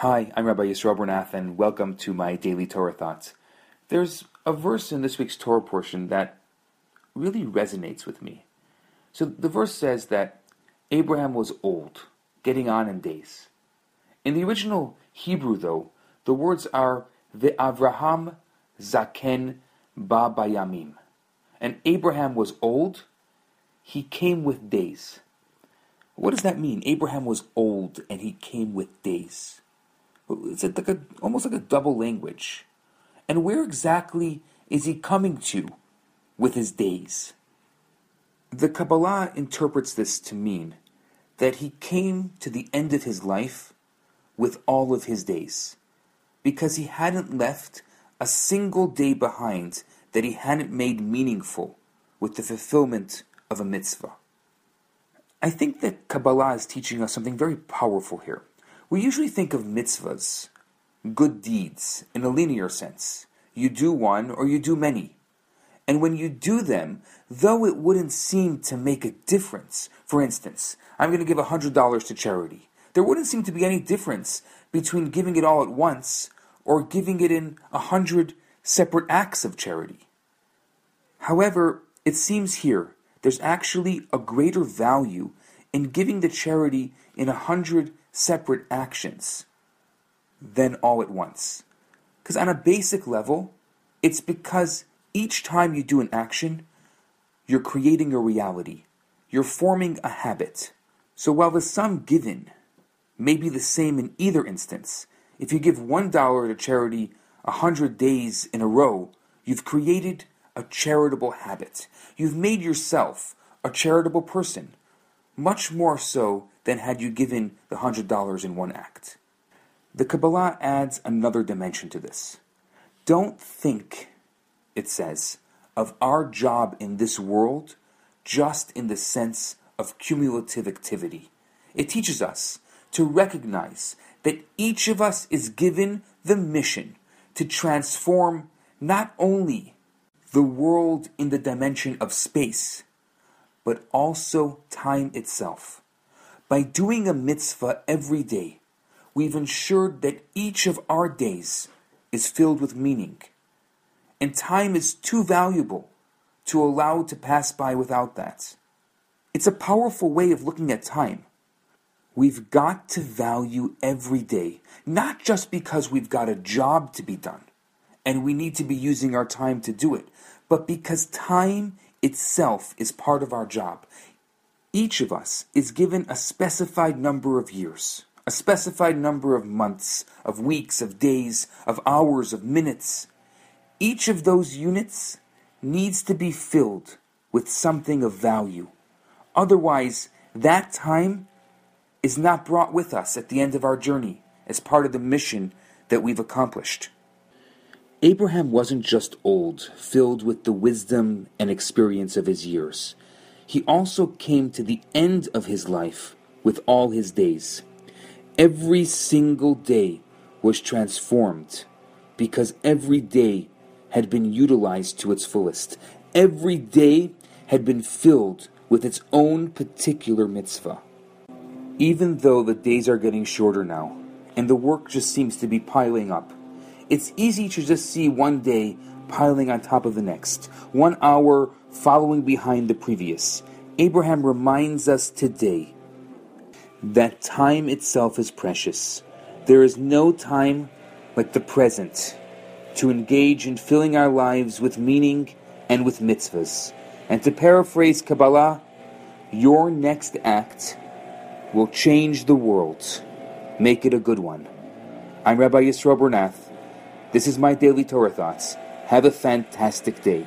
Hi, I'm Rabbi Yisrael Bernath, and welcome to my daily Torah thoughts. There's a verse in this week's Torah portion that really resonates with me. So the verse says that Abraham was old, getting on in days. In the original Hebrew, though, the words are Avraham zaken ba bayamim. And Abraham was old, he came with days. What does that mean? Abraham was old and he came with days. It's like a, almost like a double language. And where exactly is he coming to with his days? The Kabbalah interprets this to mean that he came to the end of his life with all of his days, because he hadn't left a single day behind that he hadn't made meaningful with the fulfillment of a mitzvah. I think that Kabbalah is teaching us something very powerful here. We usually think of mitzvahs, good deeds, in a linear sense. You do one or you do many. And when you do them, though it wouldn't seem to make a difference, for instance, I'm going to give $100 to charity, there wouldn't seem to be any difference between giving it all at once or giving it in a hundred separate acts of charity. However, it seems here there's actually a greater value in giving the charity in a hundred separate actions than all at once. Because on a basic level, it's because each time you do an action, you're creating a reality. You're forming a habit. So while the sum given may be the same in either instance, if you give $1 to charity a hundred days in a row, you've created a charitable habit. You've made yourself a charitable person, much more so than had you given the hundred dollars in one act. The Kabbalah adds another dimension to this. Don't think, it says, of our job in this world just in the sense of cumulative activity. It teaches us to recognize that each of us is given the mission to transform not only the world in the dimension of space, but also time itself. By doing a mitzvah every day, we've ensured that each of our days is filled with meaning. And time is too valuable to allow to pass by without that. It's a powerful way of looking at time. We've got to value every day, not just because we've got a job to be done and we need to be using our time to do it, but because time itself is part of our job. Each of us is given a specified number of years, a specified number of months, of weeks, of days, of hours, of minutes. Each of those units needs to be filled with something of value. Otherwise, that time is not brought with us at the end of our journey as part of the mission that we've accomplished. Abraham wasn't just old, filled with the wisdom and experience of his years. He also came to the end of his life with all his days. Every single day was transformed because every day had been utilized to its fullest. Every day had been filled with its own particular mitzvah. Even though the days are getting shorter now, and the work just seems to be piling up, it's easy to just see one day piling on top of the next, one hour following behind the previous. Abraham reminds us today that time itself is precious. There is no time like the present to engage in filling our lives with meaning and with mitzvahs. And to paraphrase Kabbalah, your next act will change the world. Make it a good one. I'm Rabbi Yisroel Bernath. This is my daily Torah thoughts. Have a fantastic day.